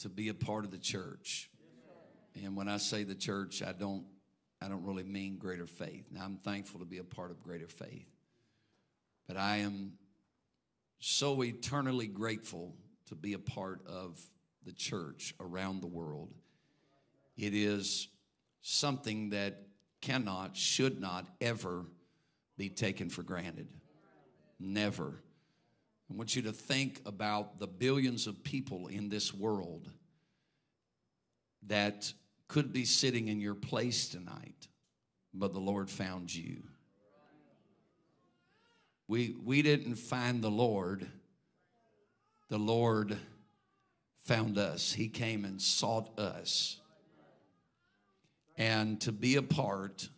to be a part of the church. And when I say the church, I don't I don't really mean greater faith. Now I'm thankful to be a part of greater faith. But I am so eternally grateful to be a part of the church around the world. It is something that cannot, should not ever be taken for granted. Never. I want you to think about the billions of people in this world that could be sitting in your place tonight, but the Lord found you. We, we didn't find the Lord, the Lord found us. He came and sought us. And to be a part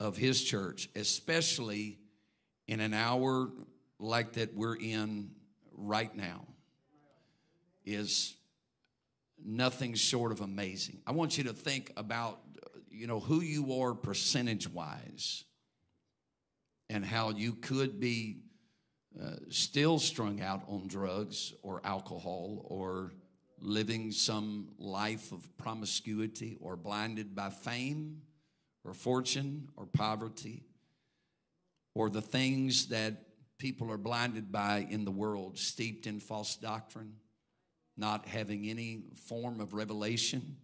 of His church, especially in an hour like that we're in right now, is nothing short of amazing. I want you to think about, you know, who you are percentage wise and how you could be uh, still strung out on drugs or alcohol or living some life of promiscuity or blinded by fame or fortune or poverty or the things that people are blinded by in the world, steeped in false doctrine not having any form of revelation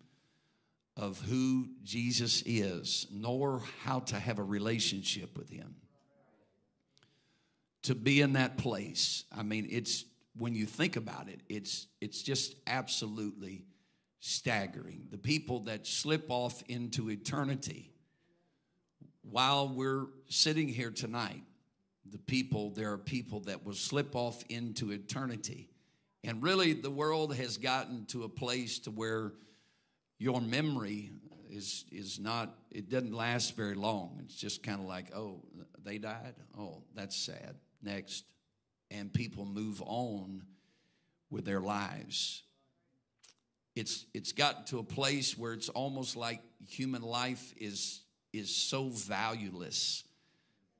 of who Jesus is, nor how to have a relationship with Him. To be in that place, I mean, it's when you think about it, it's it's just absolutely staggering. The people that slip off into eternity while we're sitting here tonight, the people, there are people that will slip off into eternity and really, the world has gotten to a place to where your memory is is not. It doesn't last very long. It's just kind of like, oh, they died. Oh, that's sad. Next, and people move on with their lives. It's it's gotten to a place where it's almost like human life is is so valueless.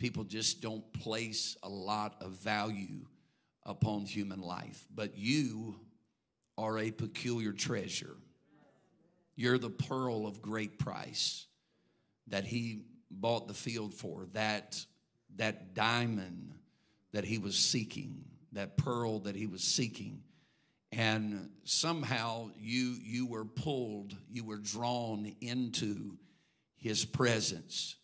People just don't place a lot of value upon human life. But you are a peculiar treasure. You're the pearl of great price that he bought the field for, that, that diamond that he was seeking, that pearl that he was seeking. And somehow you, you were pulled, you were drawn into his presence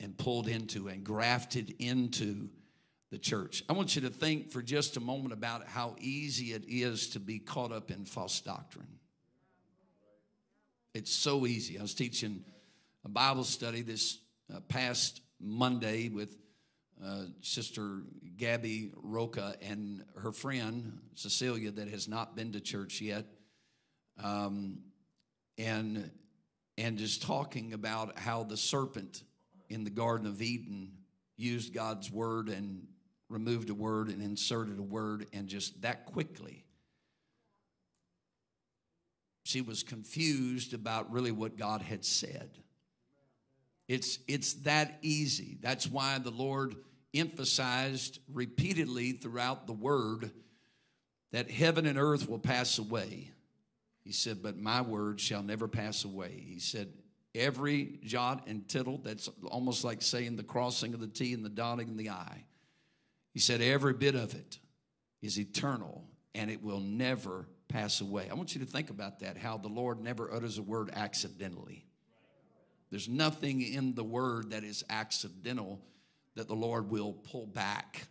and pulled into and grafted into the church. I want you to think for just a moment about how easy it is to be caught up in false doctrine. It's so easy. I was teaching a Bible study this uh, past Monday with uh, Sister Gabby Roca and her friend Cecilia that has not been to church yet, um, and and just talking about how the serpent in the Garden of Eden used God's word and removed a word and inserted a word, and just that quickly, she was confused about really what God had said. It's, it's that easy. That's why the Lord emphasized repeatedly throughout the word that heaven and earth will pass away. He said, But my word shall never pass away. He said, Every jot and tittle, that's almost like saying the crossing of the T and the dotting of the I. He said, Every bit of it is eternal and it will never pass away. I want you to think about that how the Lord never utters a word accidentally. There's nothing in the word that is accidental that the Lord will pull back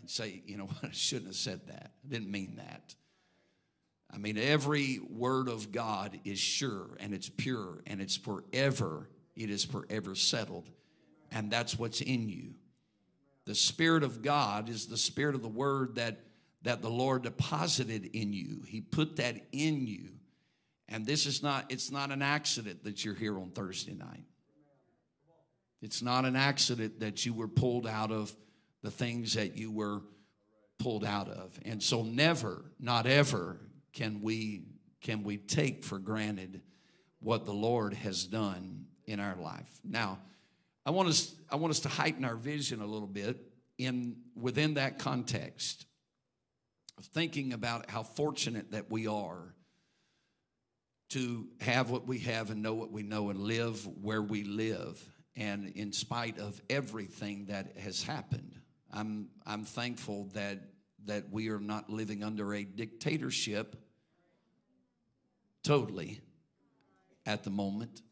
and say, you know what, I shouldn't have said that. I didn't mean that. I mean, every word of God is sure and it's pure and it's forever. It is forever settled. And that's what's in you. The Spirit of God is the Spirit of the Word that, that the Lord deposited in you. He put that in you. And this is not, it's not an accident that you're here on Thursday night. It's not an accident that you were pulled out of the things that you were pulled out of. And so never, not ever, can we can we take for granted what the Lord has done in our life. Now, I want us, I want us to heighten our vision a little bit in within that context of thinking about how fortunate that we are to have what we have and know what we know and live where we live. And in spite of everything that has happened, I'm, I'm thankful that, that we are not living under a dictatorship totally at the moment.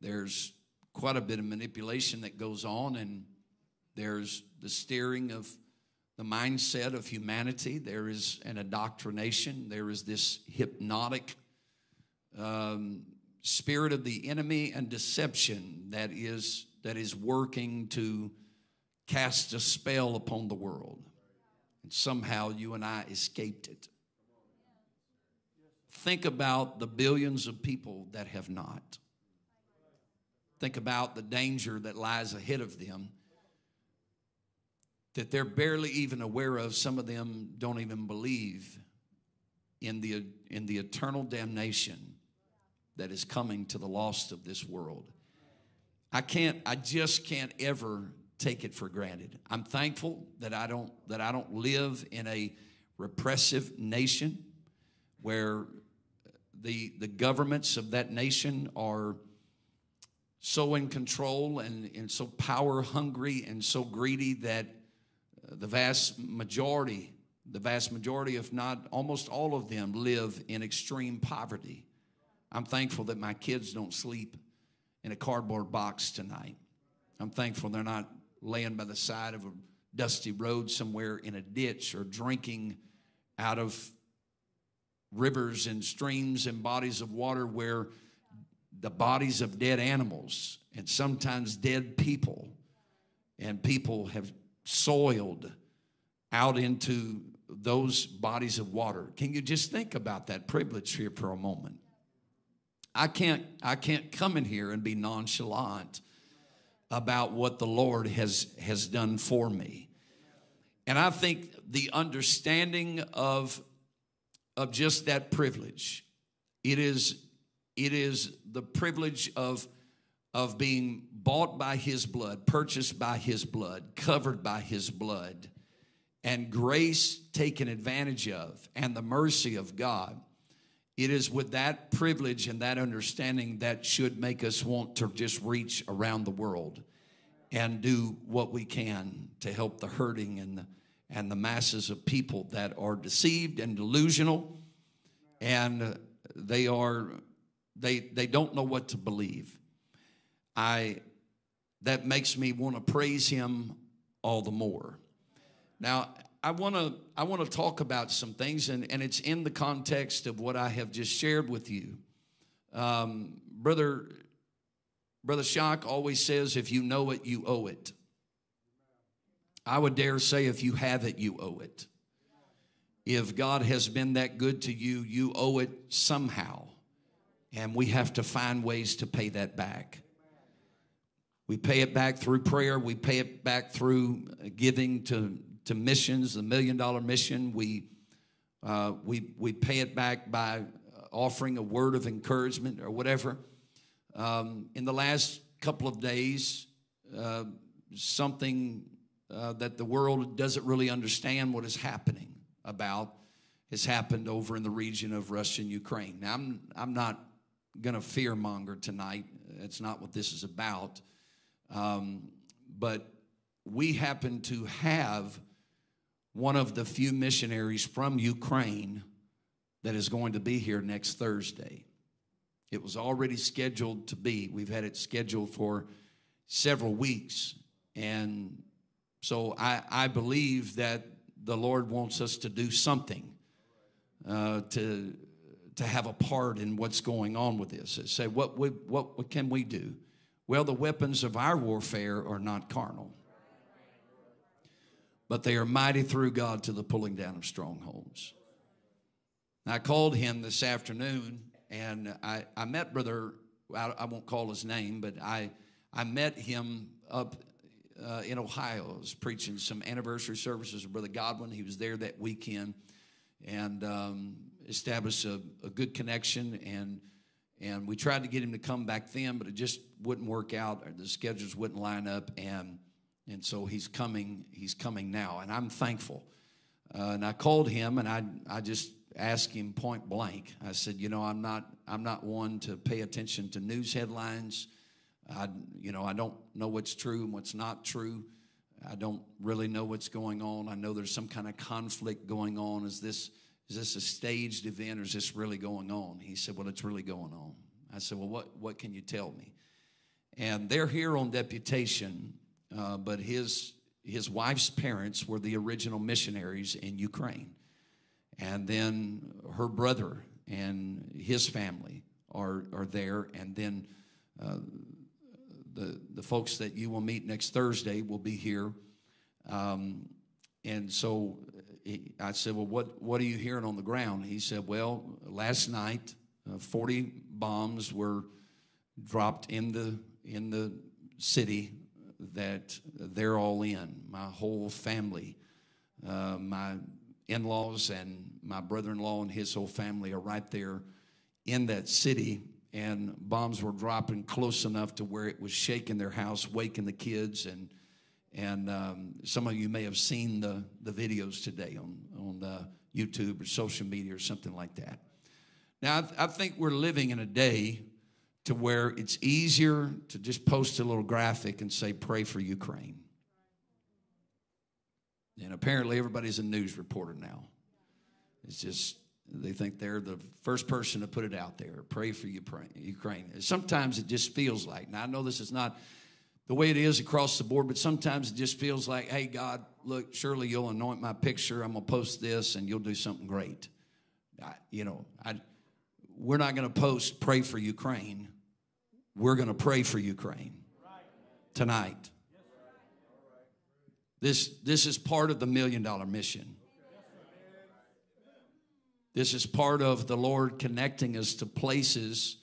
There's quite a bit of manipulation that goes on, and there's the steering of the mindset of humanity. There is an indoctrination. There is this hypnotic um, spirit of the enemy and deception that is that is working to cast a spell upon the world. And somehow you and I escaped it. Think about the billions of people that have not. Think about the danger that lies ahead of them that they're barely even aware of. Some of them don't even believe in the, in the eternal damnation that is coming to the lost of this world. I can't, I just can't ever take it for granted. I'm thankful that I don't, that I don't live in a repressive nation where the, the governments of that nation are so in control and, and so power hungry and so greedy that uh, the vast majority, the vast majority, if not almost all of them, live in extreme poverty. I'm thankful that my kids don't sleep in a cardboard box tonight. I'm thankful they're not laying by the side of a dusty road somewhere in a ditch or drinking out of rivers and streams and bodies of water where the bodies of dead animals and sometimes dead people and people have soiled out into those bodies of water. Can you just think about that privilege here for a moment? I can't I can't come in here and be nonchalant about what the Lord has has done for me. And I think the understanding of of just that privilege. It is, it is the privilege of, of being bought by his blood, purchased by his blood, covered by his blood, and grace taken advantage of, and the mercy of God. It is with that privilege and that understanding that should make us want to just reach around the world and do what we can to help the hurting and the and the masses of people that are deceived and delusional and they are they they don't know what to believe. I that makes me want to praise him all the more. Now i want to i want to talk about some things and, and it's in the context of what i have just shared with you. Um, brother brother shock always says if you know it you owe it I would dare say if you have it, you owe it. If God has been that good to you, you owe it somehow. And we have to find ways to pay that back. We pay it back through prayer. We pay it back through giving to, to missions, the million dollar mission. We, uh, we, we pay it back by offering a word of encouragement or whatever. Um, in the last couple of days, uh, something uh, that the world doesn't really understand what is happening about has happened over in the region of Russia and Ukraine. Now, I'm, I'm not going to fear monger tonight. That's not what this is about. Um, but we happen to have one of the few missionaries from Ukraine that is going to be here next Thursday. It was already scheduled to be. We've had it scheduled for several weeks. And so I, I believe that the Lord wants us to do something uh, to, to have a part in what's going on with this. Say, what, we, what, can we do? Well, the weapons of our warfare are not carnal, but they are mighty through God to the pulling down of strongholds. I called him this afternoon and I, I met Brother, I, I won't call his name, but I, I met him up uh, in Ohio. I was preaching some anniversary services with Brother Godwin. He was there that weekend and um, established a, a, good connection. And and we tried to get him to come back then, but it just wouldn't work out. The schedules wouldn't line up, and and so he's coming. He's coming now, and I'm thankful. Uh, and I called him, and I I just asked him point blank. I said, you know, I'm not I'm not one to pay attention to news headlines. I you know, I don't know what's true and what's not true. I don't really know what's going on. I know there's some kind of conflict going on. Is this is this a staged event or is this really going on? He said, Well, it's really going on. I said, Well, what, what can you tell me? And they're here on deputation, uh, but his, his wife's parents were the original missionaries in Ukraine. And then her brother and his family are, are there. And then uh, the, the folks that you will meet next Thursday will be here. Um, and so I said, Well, what, what are you hearing on the ground? He said, Well, last night, uh, 40 bombs were dropped in the, in the city that they're all in. My whole family, uh, my in laws, and my brother in law and his whole family are right there in that city and bombs were dropping close enough to where it was shaking their house, waking the kids, and and um, some of you may have seen the the videos today on on uh, YouTube or social media or something like that. Now, I, th- I think we're living in a day to where it's easier to just post a little graphic and say, "Pray for Ukraine." And apparently, everybody's a news reporter now. It's just they think they're the first person to put it out there. Pray for Ukraine. Sometimes it just feels like, now I know this is not the way it is across the board, but sometimes it just feels like, hey, God, look, surely you'll anoint my picture. I'm going to post this and you'll do something great. I, you know, I, we're not going to post pray for Ukraine. We're going to pray for Ukraine tonight. This, this is part of the million dollar mission. This is part of the Lord connecting us to places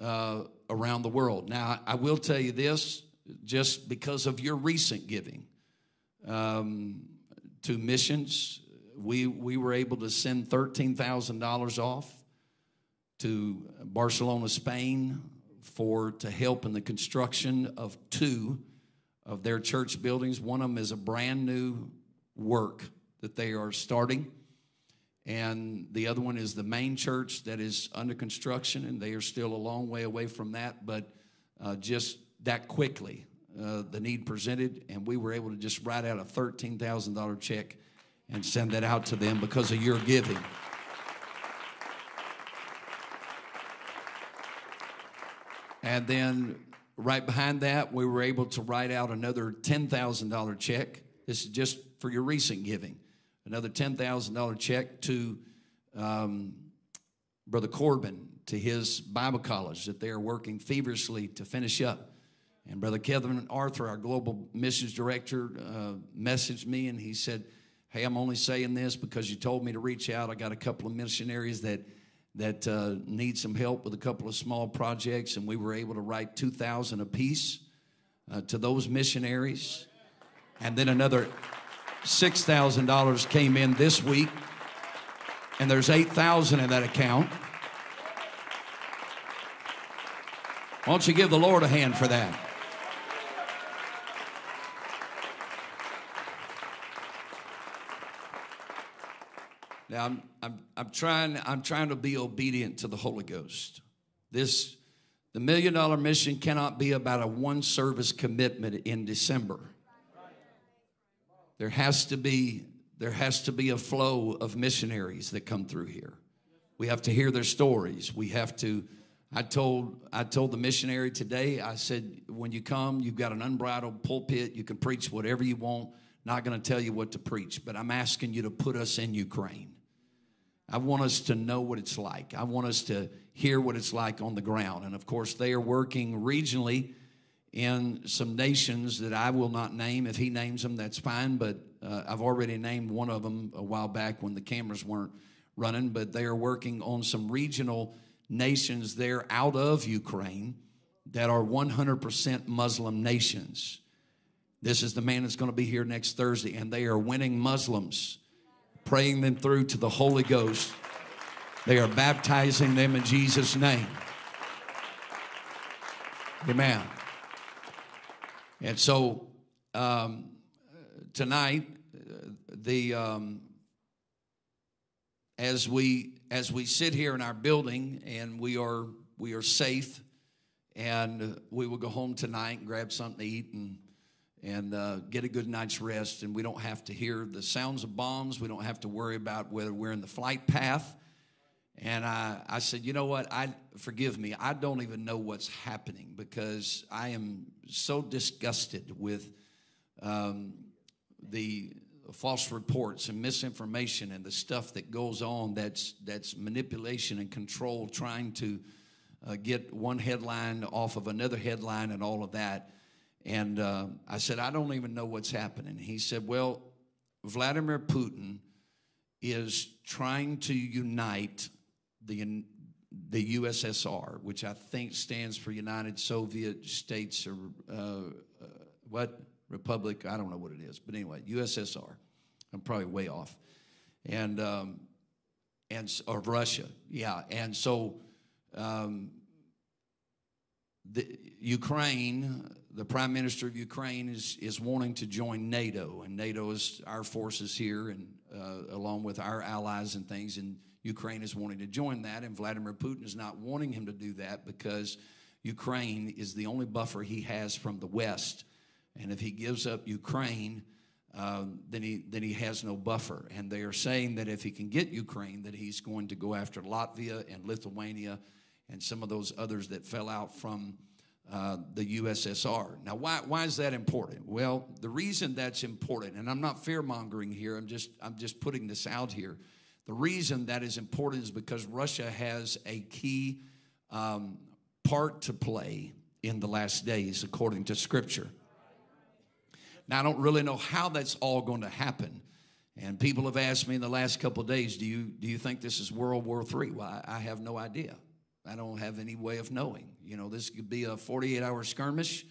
uh, around the world. Now, I will tell you this just because of your recent giving um, to missions, we, we were able to send $13,000 off to Barcelona, Spain for to help in the construction of two of their church buildings. One of them is a brand new work that they are starting and the other one is the main church that is under construction, and they are still a long way away from that. But uh, just that quickly, uh, the need presented, and we were able to just write out a $13,000 check and send that out to them because of your giving. And then right behind that, we were able to write out another $10,000 check. This is just for your recent giving another $10,000 check to um, Brother Corbin to his Bible college that they are working feverishly to finish up. And Brother Kevin Arthur, our global missions director, uh, messaged me and he said, Hey, I'm only saying this because you told me to reach out. I got a couple of missionaries that that uh, need some help with a couple of small projects, and we were able to write 2,000 apiece uh, to those missionaries. And then another $6,000 came in this week, and there's 8,000 in that account. Why don't you give the Lord a hand for that? Now I'm, I'm, I'm trying I'm trying to be obedient to the Holy Ghost. This the million dollar mission cannot be about a one service commitment in December. There has to be there has to be a flow of missionaries that come through here. We have to hear their stories. We have to I told I told the missionary today, I said, when you come, you've got an unbridled pulpit, you can preach whatever you want. Not going to tell you what to preach, but I'm asking you to put us in Ukraine. I want us to know what it's like. I want us to hear what it's like on the ground. And of course, they are working regionally in some nations that I will not name. If he names them, that's fine. But uh, I've already named one of them a while back when the cameras weren't running. But they are working on some regional nations there out of Ukraine that are 100% Muslim nations. This is the man that's going to be here next Thursday, and they are winning Muslims, praying them through to the Holy Ghost. They are baptizing them in Jesus' name. Amen. And so um, tonight, the um, as we as we sit here in our building and we are we are safe, and we will go home tonight and grab something to eat and and uh, get a good night's rest, and we don't have to hear the sounds of bombs. We don't have to worry about whether we're in the flight path. And I, I said, you know what? I forgive me. I don't even know what's happening because I am so disgusted with um, the false reports and misinformation and the stuff that goes on. That's that's manipulation and control, trying to uh, get one headline off of another headline and all of that. And uh, I said, I don't even know what's happening. He said, Well, Vladimir Putin is trying to unite the, the USSR, which I think stands for United Soviet States or uh, uh, what? Republic, I don't know what it is, but anyway, USSR. I'm probably way off. And, um, and of Russia, yeah. And so um, the Ukraine, the prime minister of Ukraine is, is wanting to join NATO, and NATO is our forces here, and uh, along with our allies and things, and Ukraine is wanting to join that, and Vladimir Putin is not wanting him to do that because Ukraine is the only buffer he has from the West, and if he gives up Ukraine, um, then he then he has no buffer. And they are saying that if he can get Ukraine, that he's going to go after Latvia and Lithuania and some of those others that fell out from uh, the USSR. Now, why, why is that important? Well, the reason that's important, and I'm not fear mongering here, I'm just, I'm just putting this out here. The reason that is important is because Russia has a key um, part to play in the last days, according to Scripture. Now, I don't really know how that's all going to happen. And people have asked me in the last couple days, do you, do you think this is World War III? Well, I, I have no idea. I don't have any way of knowing. You know, this could be a 48 hour skirmish.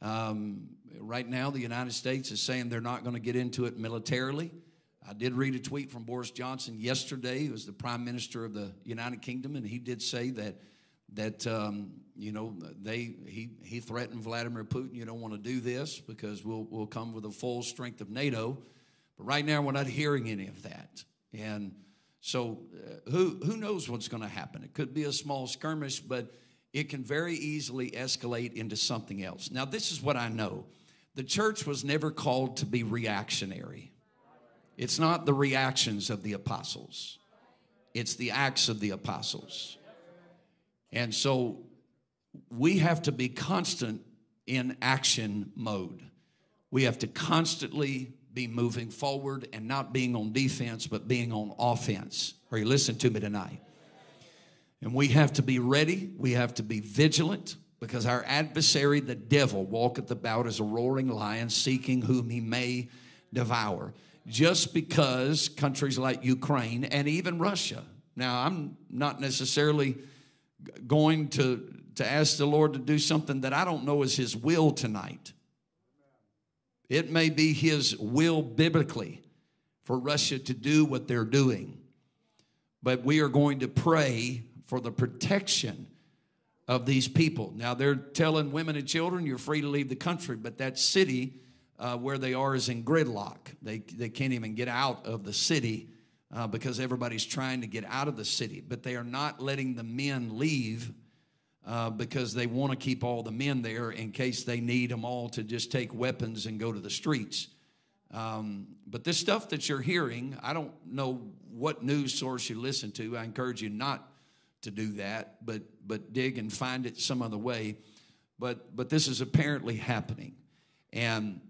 Um, right now, the United States is saying they're not going to get into it militarily. I did read a tweet from Boris Johnson yesterday, who was the Prime Minister of the United Kingdom, and he did say that that um, you know they he he threatened Vladimir Putin. You don't want to do this because we'll we'll come with the full strength of NATO. But right now, we're not hearing any of that, and so, uh, who, who knows what's going to happen? It could be a small skirmish, but it can very easily escalate into something else. Now, this is what I know the church was never called to be reactionary, it's not the reactions of the apostles, it's the acts of the apostles. And so, we have to be constant in action mode. We have to constantly be moving forward and not being on defense, but being on offense. Are you listening to me tonight? And we have to be ready, we have to be vigilant, because our adversary, the devil, walketh about as a roaring lion, seeking whom he may devour. Just because countries like Ukraine and even Russia, now I'm not necessarily going to, to ask the Lord to do something that I don't know is his will tonight. It may be his will biblically for Russia to do what they're doing. But we are going to pray for the protection of these people. Now, they're telling women and children, you're free to leave the country, but that city uh, where they are is in gridlock. They, they can't even get out of the city uh, because everybody's trying to get out of the city. But they are not letting the men leave uh, because they want to keep all the men there in case they need them all to just take weapons and go to the streets. Um, but this stuff that you're hearing, I don't know what news source you listen to. I encourage you not to do that, but but dig and find it some other way. But but this is apparently happening, and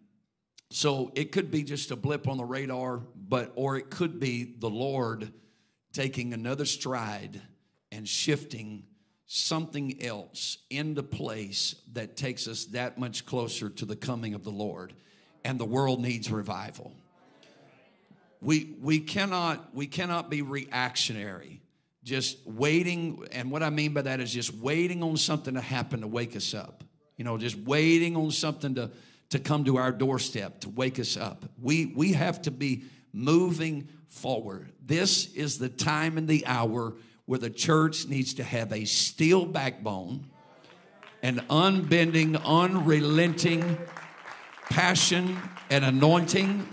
so it could be just a blip on the radar, but or it could be the Lord taking another stride and shifting something else into place that takes us that much closer to the coming of the Lord. And the world needs revival. We, we, cannot, we cannot be reactionary, just waiting. And what I mean by that is just waiting on something to happen to wake us up. You know, just waiting on something to, to come to our doorstep to wake us up. We, we have to be moving forward. This is the time and the hour where the church needs to have a steel backbone, an unbending, unrelenting passion and anointing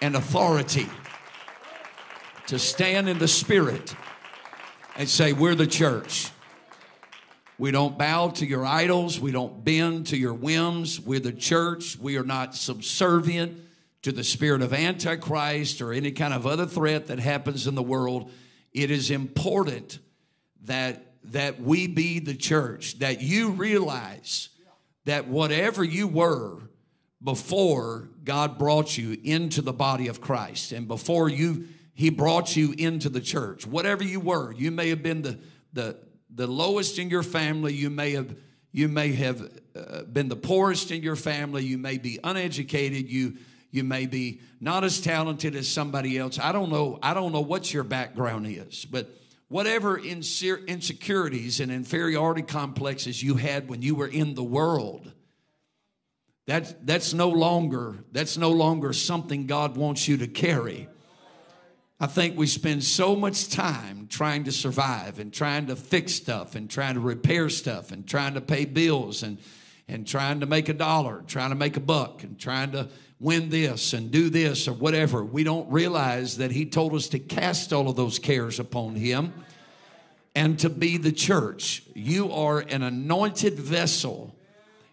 and authority. to stand in the spirit and say, We're the church. We don't bow to your idols. We don't bend to your whims. We're the church. We are not subservient to the spirit of Antichrist or any kind of other threat that happens in the world. It is important that, that we be the church, that you realize that whatever you were before God brought you into the body of Christ and before you he brought you into the church. Whatever you were, you may have been the, the, the lowest in your family. You may have, you may have uh, been the poorest in your family. You may be uneducated. You, you may be not as talented as somebody else. I don't know. I don't know what your background is, but whatever insecurities and inferiority complexes you had when you were in the world, that's, that's no longer that's no longer something God wants you to carry. I think we spend so much time trying to survive and trying to fix stuff and trying to repair stuff and trying to pay bills and, and trying to make a dollar, trying to make a buck and trying to win this and do this or whatever. We don't realize that He told us to cast all of those cares upon Him and to be the church. You are an anointed vessel.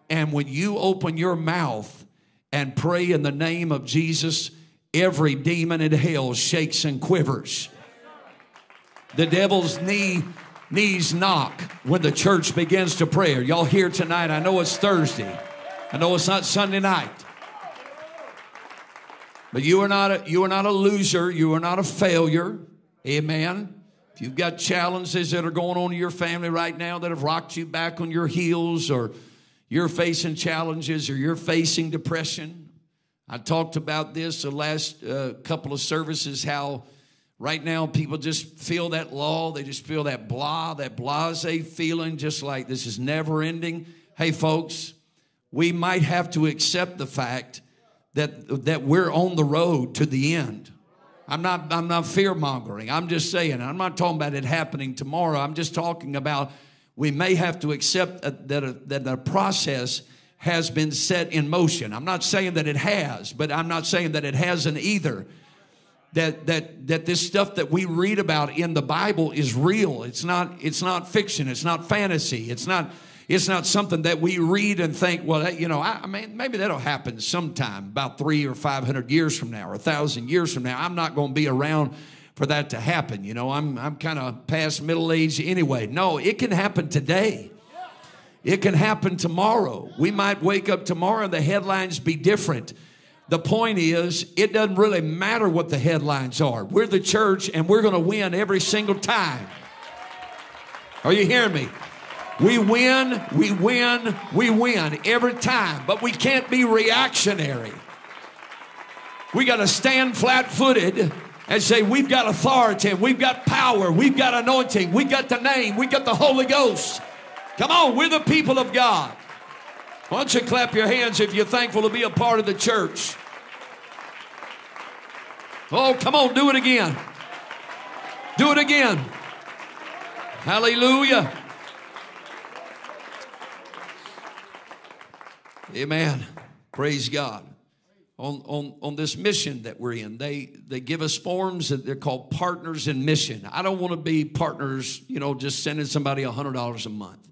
And when you open your mouth and pray in the name of Jesus, every demon in hell shakes and quivers. The devil's knee knees knock when the church begins to pray. Are y'all here tonight? I know it's Thursday. I know it's not Sunday night. But you are not a, you are not a loser. You are not a failure. Amen. If you've got challenges that are going on in your family right now that have rocked you back on your heels, or you're facing challenges, or you're facing depression, I talked about this the last uh, couple of services how right now people just feel that law, they just feel that blah, that blase feeling, just like this is never ending. Hey, folks, we might have to accept the fact that, that we're on the road to the end. I'm not, I'm not fear mongering. I'm just saying, I'm not talking about it happening tomorrow. I'm just talking about we may have to accept that, a, that the process has been set in motion. I'm not saying that it has, but I'm not saying that it hasn't either. That, that, that this stuff that we read about in the Bible is real. It's not, it's not fiction. It's not fantasy. It's not, it's not something that we read and think, well, you know, I, I mean, maybe that'll happen sometime about three or 500 years from now or a thousand years from now. I'm not going to be around for that to happen. You know, I'm, I'm kind of past middle age anyway. No, it can happen today. It can happen tomorrow. We might wake up tomorrow and the headlines be different. The point is, it doesn't really matter what the headlines are. We're the church and we're going to win every single time. Are you hearing me? We win, we win, we win every time, but we can't be reactionary. We got to stand flat footed and say, We've got authority, we've got power, we've got anointing, we've got the name, we've got the Holy Ghost. Come on, we're the people of God. Why don't you clap your hands if you're thankful to be a part of the church? Oh, come on, do it again. Do it again. Hallelujah. Amen. Praise God. On, on, on this mission that we're in, they, they give us forms that they're called partners in mission. I don't want to be partners, you know, just sending somebody $100 a month.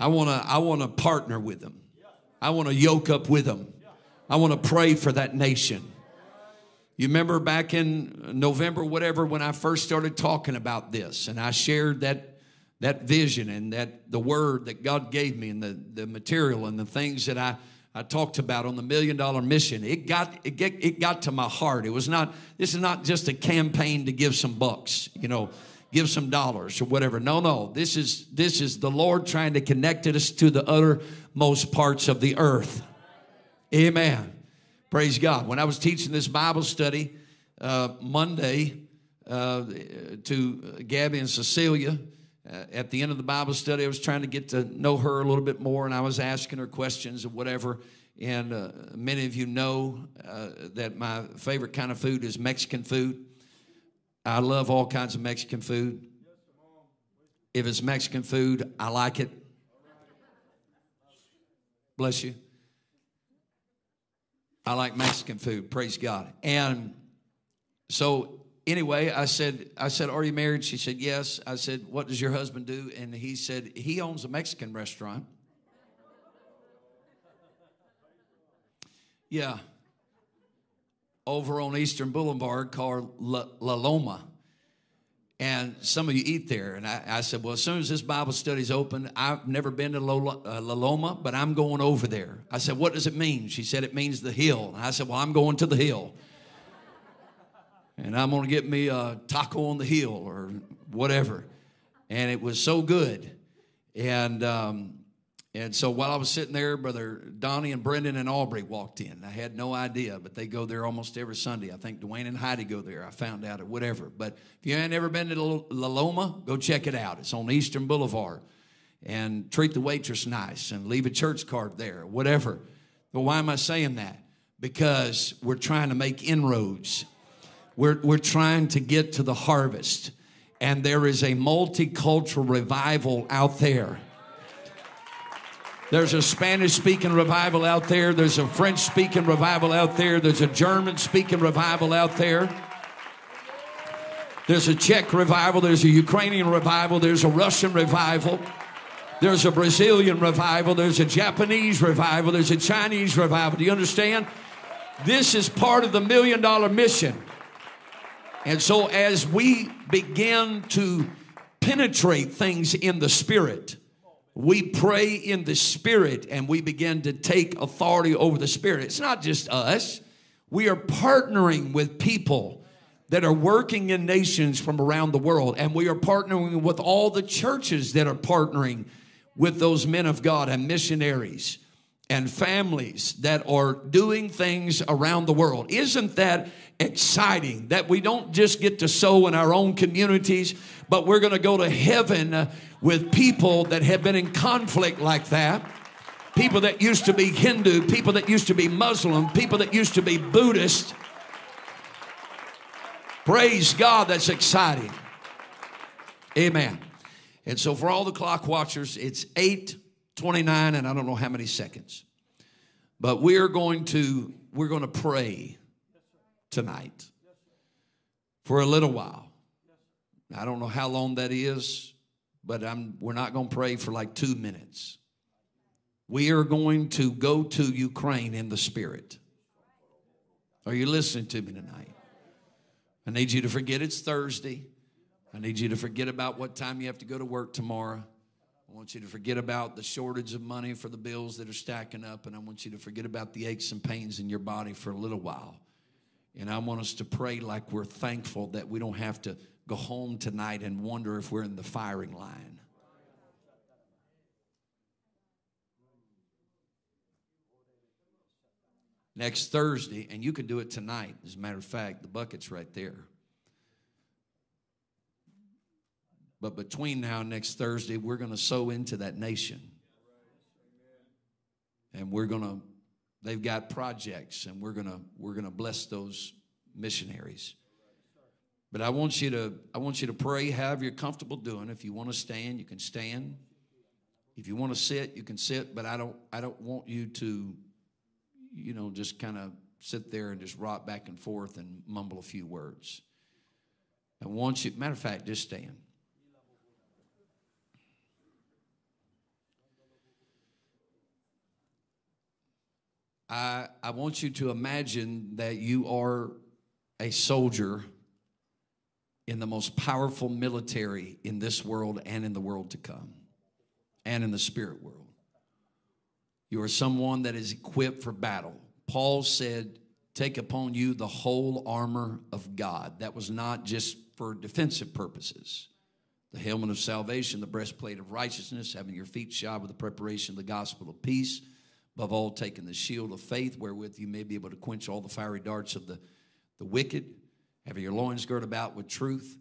I want to I want to partner with them. I want to yoke up with them. I want to pray for that nation. You remember back in November, whatever, when I first started talking about this, and I shared that that vision and that the word that God gave me and the, the material and the things that I, I talked about on the million dollar mission. It got it, get, it got to my heart. It was not this is not just a campaign to give some bucks, you know give some dollars or whatever. No, no. This is this is the Lord trying to connect us to the uttermost parts of the earth. Amen. Praise God. When I was teaching this Bible study uh, Monday uh, to Gabby and Cecilia, uh, at the end of the Bible study, I was trying to get to know her a little bit more, and I was asking her questions and whatever. And uh, many of you know uh, that my favorite kind of food is Mexican food. I love all kinds of Mexican food. If it's Mexican food, I like it. Bless you. I like Mexican food, praise God. And so anyway, I said, I said, are you married? She said, yes. I said, what does your husband do? And he said, he owns a Mexican restaurant. Yeah. Over on Eastern Boulevard called La, La Loma. And some of you eat there. And I, I, said, Well, as soon as this Bible study's open, I've never been to Lola, uh, La Loma, but I'm going over there. I said, What does it mean? She said, It means the hill. And I said, Well, I'm going to the hill. and I'm going to get me a taco on the hill or whatever. And it was so good. And um, and so while I was sitting there, Brother Donnie and Brendan and Aubrey walked in. I had no idea, but they go there almost every Sunday. I think Dwayne and Heidi go there. I found out or whatever. But if you ain't ever been to La Loma, go check it out. It's on Eastern Boulevard. And treat the waitress nice and leave a church card there, whatever. But why am I saying that? Because we're trying to make inroads. We're, we're trying to get to the harvest. And there is a multicultural revival out there there's a Spanish speaking revival out there. There's a French speaking revival out there. There's a German speaking revival out there. There's a Czech revival. There's a Ukrainian revival. There's a Russian revival. There's a Brazilian revival. There's a Japanese revival. There's a Chinese revival. Do you understand? This is part of the million dollar mission. And so, as we begin to penetrate things in the spirit, we pray in the Spirit and we begin to take authority over the Spirit. It's not just us, we are partnering with people that are working in nations from around the world, and we are partnering with all the churches that are partnering with those men of God and missionaries and families that are doing things around the world. Isn't that exciting that we don't just get to sow in our own communities, but we're going to go to heaven uh, with people that have been in conflict like that. People that used to be Hindu, people that used to be Muslim, people that used to be Buddhist. Praise God, that's exciting. Amen. And so for all the clock watchers, it's 8:29 and I don't know how many seconds. But we're going to we're going to pray tonight for a little while. I don't know how long that is but I'm, we're not going to pray for like two minutes. We are going to go to Ukraine in the spirit. Are you listening to me tonight? I need you to forget it's Thursday. I need you to forget about what time you have to go to work tomorrow. I want you to forget about the shortage of money for the bills that are stacking up, and I want you to forget about the aches and pains in your body for a little while. And I want us to pray like we're thankful that we don't have to go home tonight and wonder if we're in the firing line. Next Thursday, and you can do it tonight, as a matter of fact, the bucket's right there. But between now and next Thursday, we're going to sow into that nation. And we're going to, they've got projects, and we're going to, we're going to bless those missionaries. But I want you to I want you to pray however you're comfortable doing. If you want to stand, you can stand. If you want to sit, you can sit, but I don't I don't want you to you know just kind of sit there and just rock back and forth and mumble a few words. I want you matter of fact, just stand. I, I want you to imagine that you are a soldier in the most powerful military in this world and in the world to come, and in the spirit world. You are someone that is equipped for battle. Paul said, Take upon you the whole armor of God. That was not just for defensive purposes. The helmet of salvation, the breastplate of righteousness, having your feet shod with the preparation of the gospel of peace. Above all, taking the shield of faith, wherewith you may be able to quench all the fiery darts of the, the wicked having your loins girded about with truth,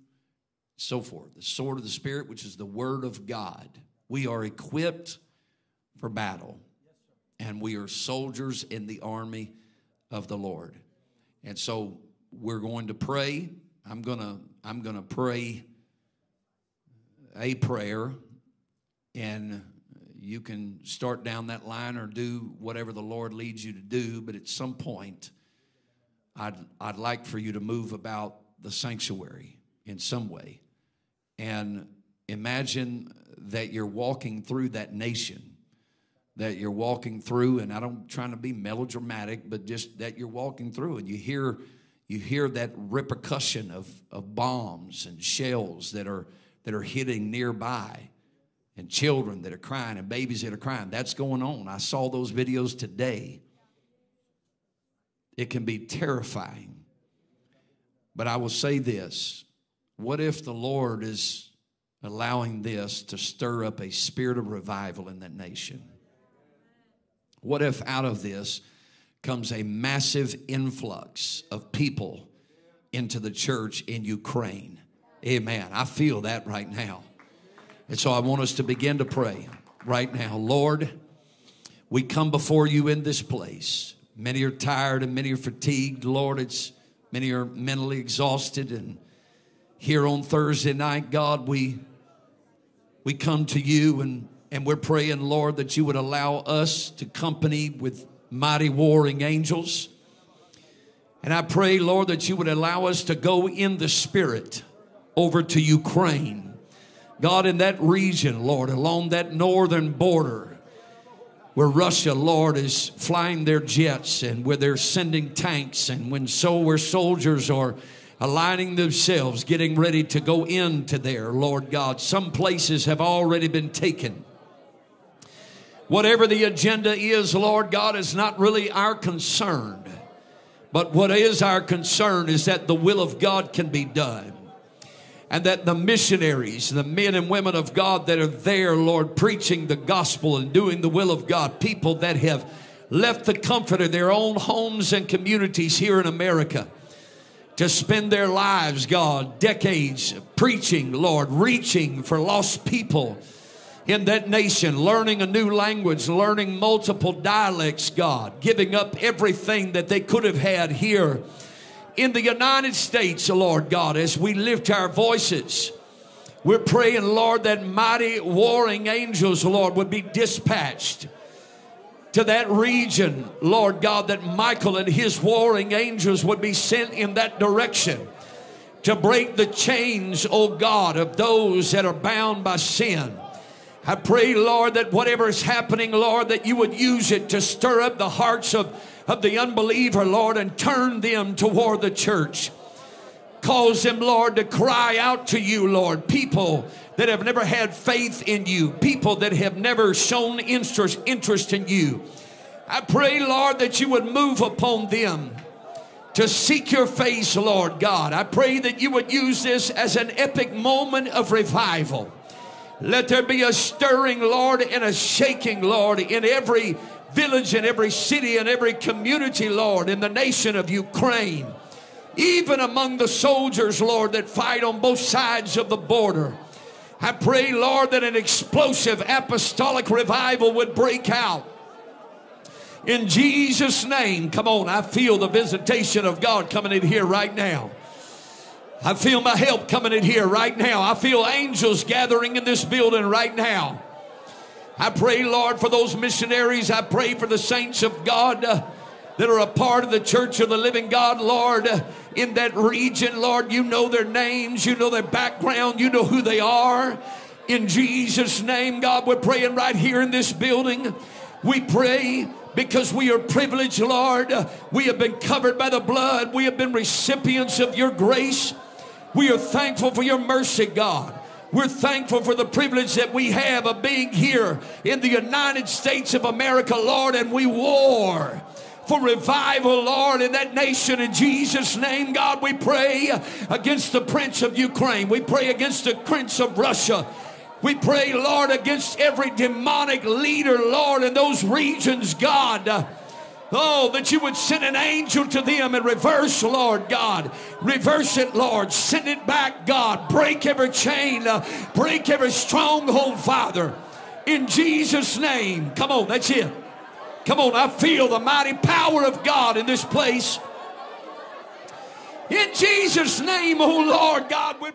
so forth. The sword of the Spirit, which is the word of God. We are equipped for battle, and we are soldiers in the army of the Lord. And so we're going to pray. I'm gonna I'm gonna pray a prayer, and you can start down that line or do whatever the Lord leads you to do. But at some point, I'd, I'd like for you to move about the sanctuary in some way. And imagine that you're walking through that nation that you're walking through and i don't trying to be melodramatic but just that you're walking through and you hear you hear that repercussion of, of bombs and shells that are that are hitting nearby and children that are crying and babies that are crying. That's going on. I saw those videos today it can be terrifying but i will say this what if the lord is allowing this to stir up a spirit of revival in that nation what if out of this comes a massive influx of people into the church in Ukraine? Amen. I feel that right now. And so I want us to begin to pray right now. Lord, we come before you in this place. Many are tired and many are fatigued. Lord, it's many are mentally exhausted and here on Thursday night, God, we we come to you and and we're praying, Lord, that you would allow us to company with mighty warring angels. And I pray, Lord, that you would allow us to go in the spirit over to Ukraine. God, in that region, Lord, along that northern border where Russia, Lord, is flying their jets and where they're sending tanks, and when so where soldiers are aligning themselves, getting ready to go into there, Lord God. Some places have already been taken. Whatever the agenda is, Lord God, is not really our concern. But what is our concern is that the will of God can be done. And that the missionaries, the men and women of God that are there, Lord, preaching the gospel and doing the will of God, people that have left the comfort of their own homes and communities here in America to spend their lives, God, decades preaching, Lord, reaching for lost people in that nation, learning a new language, learning multiple dialects, God, giving up everything that they could have had here in the United States, Lord God, as we lift our voices. We're praying, Lord, that mighty warring angels, Lord, would be dispatched to that region, Lord God, that Michael and his warring angels would be sent in that direction to break the chains, oh God, of those that are bound by sin. I pray, Lord, that whatever is happening, Lord, that you would use it to stir up the hearts of, of the unbeliever, Lord, and turn them toward the church. Cause them, Lord, to cry out to you, Lord. People that have never had faith in you, people that have never shown interest, interest in you. I pray, Lord, that you would move upon them to seek your face, Lord God. I pray that you would use this as an epic moment of revival. Let there be a stirring, Lord, and a shaking, Lord, in every village and every city and every community, Lord, in the nation of Ukraine. Even among the soldiers, Lord, that fight on both sides of the border. I pray, Lord, that an explosive apostolic revival would break out. In Jesus' name, come on, I feel the visitation of God coming in here right now. I feel my help coming in here right now. I feel angels gathering in this building right now. I pray, Lord, for those missionaries. I pray for the saints of God uh, that are a part of the church of the living God, Lord, uh, in that region. Lord, you know their names, you know their background, you know who they are. In Jesus' name, God, we're praying right here in this building. We pray because we are privileged, Lord. We have been covered by the blood, we have been recipients of your grace. We are thankful for your mercy, God. We're thankful for the privilege that we have of being here in the United States of America, Lord, and we war for revival, Lord, in that nation. In Jesus' name, God, we pray against the prince of Ukraine. We pray against the prince of Russia. We pray, Lord, against every demonic leader, Lord, in those regions, God. Oh, that you would send an angel to them and reverse, Lord God. Reverse it, Lord. Send it back, God. Break every chain, uh, break every stronghold, Father. In Jesus' name. Come on, that's it. Come on, I feel the mighty power of God in this place. In Jesus' name, oh Lord God, we